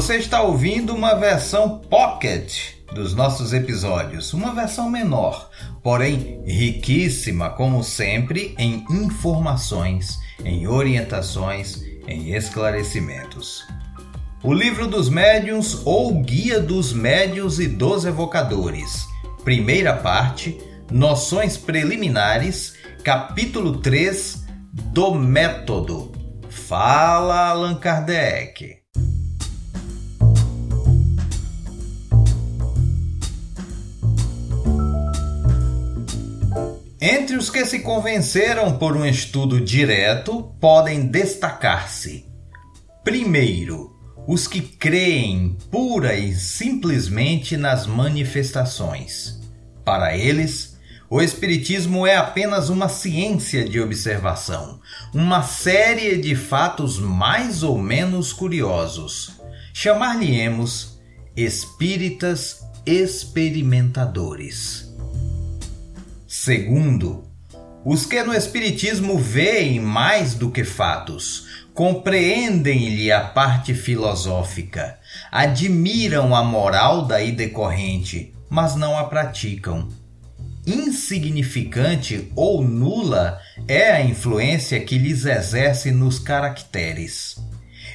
Você está ouvindo uma versão pocket dos nossos episódios, uma versão menor, porém riquíssima, como sempre, em informações, em orientações, em esclarecimentos. O Livro dos Médiuns ou Guia dos Médios e dos Evocadores. Primeira parte, Noções Preliminares, capítulo 3 do Método. Fala Allan Kardec. Entre os que se convenceram por um estudo direto, podem destacar-se: primeiro, os que creem pura e simplesmente nas manifestações. Para eles, o Espiritismo é apenas uma ciência de observação, uma série de fatos mais ou menos curiosos. Chamar-lhe-emos espíritas experimentadores. Segundo, os que no Espiritismo veem mais do que fatos, compreendem-lhe a parte filosófica, admiram a moral daí decorrente, mas não a praticam. Insignificante ou nula é a influência que lhes exerce nos caracteres.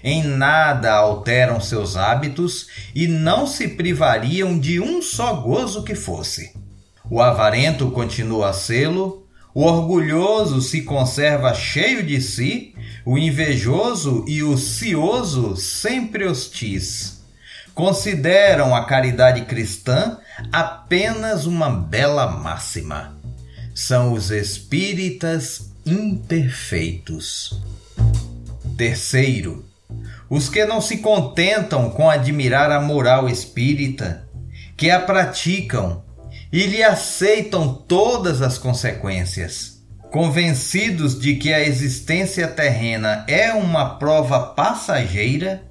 Em nada alteram seus hábitos e não se privariam de um só gozo que fosse. O avarento continua a sê-lo, o orgulhoso se conserva cheio de si, o invejoso e o cioso sempre hostis. Consideram a caridade cristã apenas uma bela máxima. São os espíritas imperfeitos. Terceiro, os que não se contentam com admirar a moral espírita, que a praticam e lhe aceitam todas as consequências. Convencidos de que a existência terrena é uma prova passageira,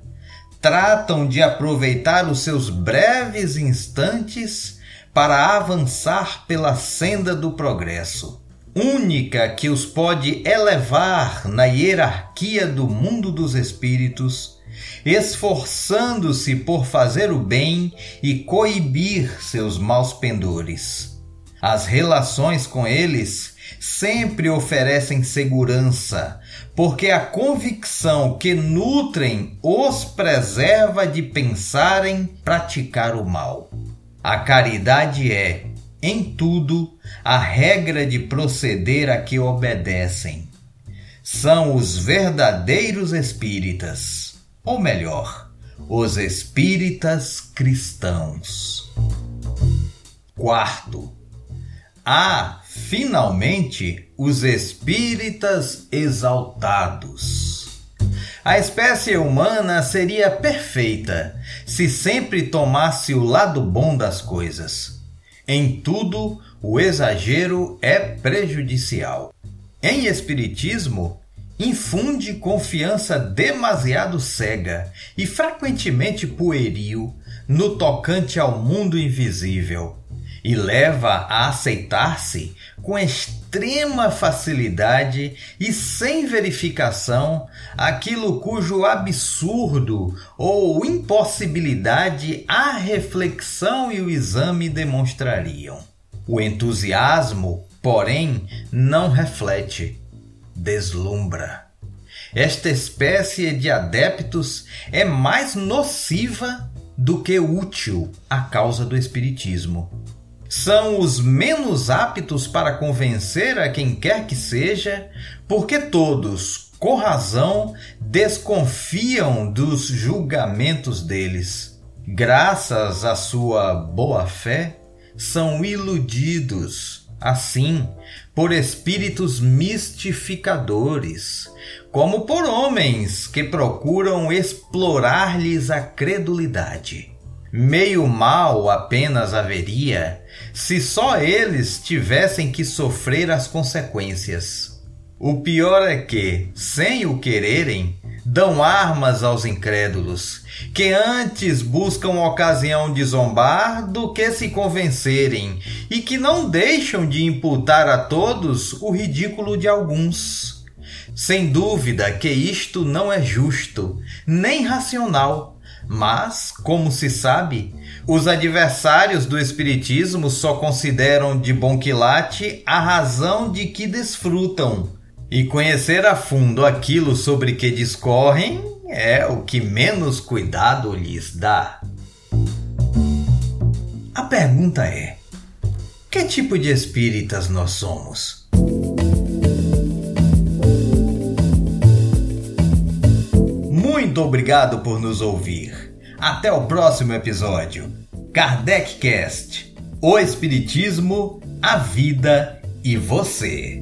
tratam de aproveitar os seus breves instantes para avançar pela senda do progresso, única que os pode elevar na hierarquia do mundo dos espíritos esforçando-se por fazer o bem e coibir seus maus pendores. As relações com eles sempre oferecem segurança, porque a convicção que nutrem os preserva de pensar em praticar o mal. A caridade é, em tudo, a regra de proceder a que obedecem. São os verdadeiros espíritas ou melhor, os espíritas cristãos. Quarto, há finalmente os espíritas exaltados. A espécie humana seria perfeita se sempre tomasse o lado bom das coisas. Em tudo, o exagero é prejudicial. Em Espiritismo, infunde confiança demasiado cega e frequentemente pueril no tocante ao mundo invisível e leva a aceitar-se com extrema facilidade e sem verificação aquilo cujo absurdo ou impossibilidade a reflexão e o exame demonstrariam. O entusiasmo, porém, não reflete deslumbra. Esta espécie de adeptos é mais nociva do que útil à causa do Espiritismo. São os menos aptos para convencer a quem quer que seja, porque todos, com razão, desconfiam dos julgamentos deles. Graças à sua boa fé, são iludidos assim, por espíritos mistificadores, como por homens que procuram explorar-lhes a credulidade. Meio mal apenas haveria se só eles tivessem que sofrer as consequências. O pior é que, sem o quererem, dão armas aos incrédulos, que antes buscam ocasião de zombar do que se convencerem, e que não deixam de imputar a todos o ridículo de alguns. Sem dúvida que isto não é justo, nem racional, Mas, como se sabe, os adversários do Espiritismo só consideram de bom quilate a razão de que desfrutam. E conhecer a fundo aquilo sobre que discorrem é o que menos cuidado lhes dá. A pergunta é: que tipo de espíritas nós somos? Muito obrigado por nos ouvir. Até o próximo episódio. Kardec Cast. O Espiritismo, a vida e você.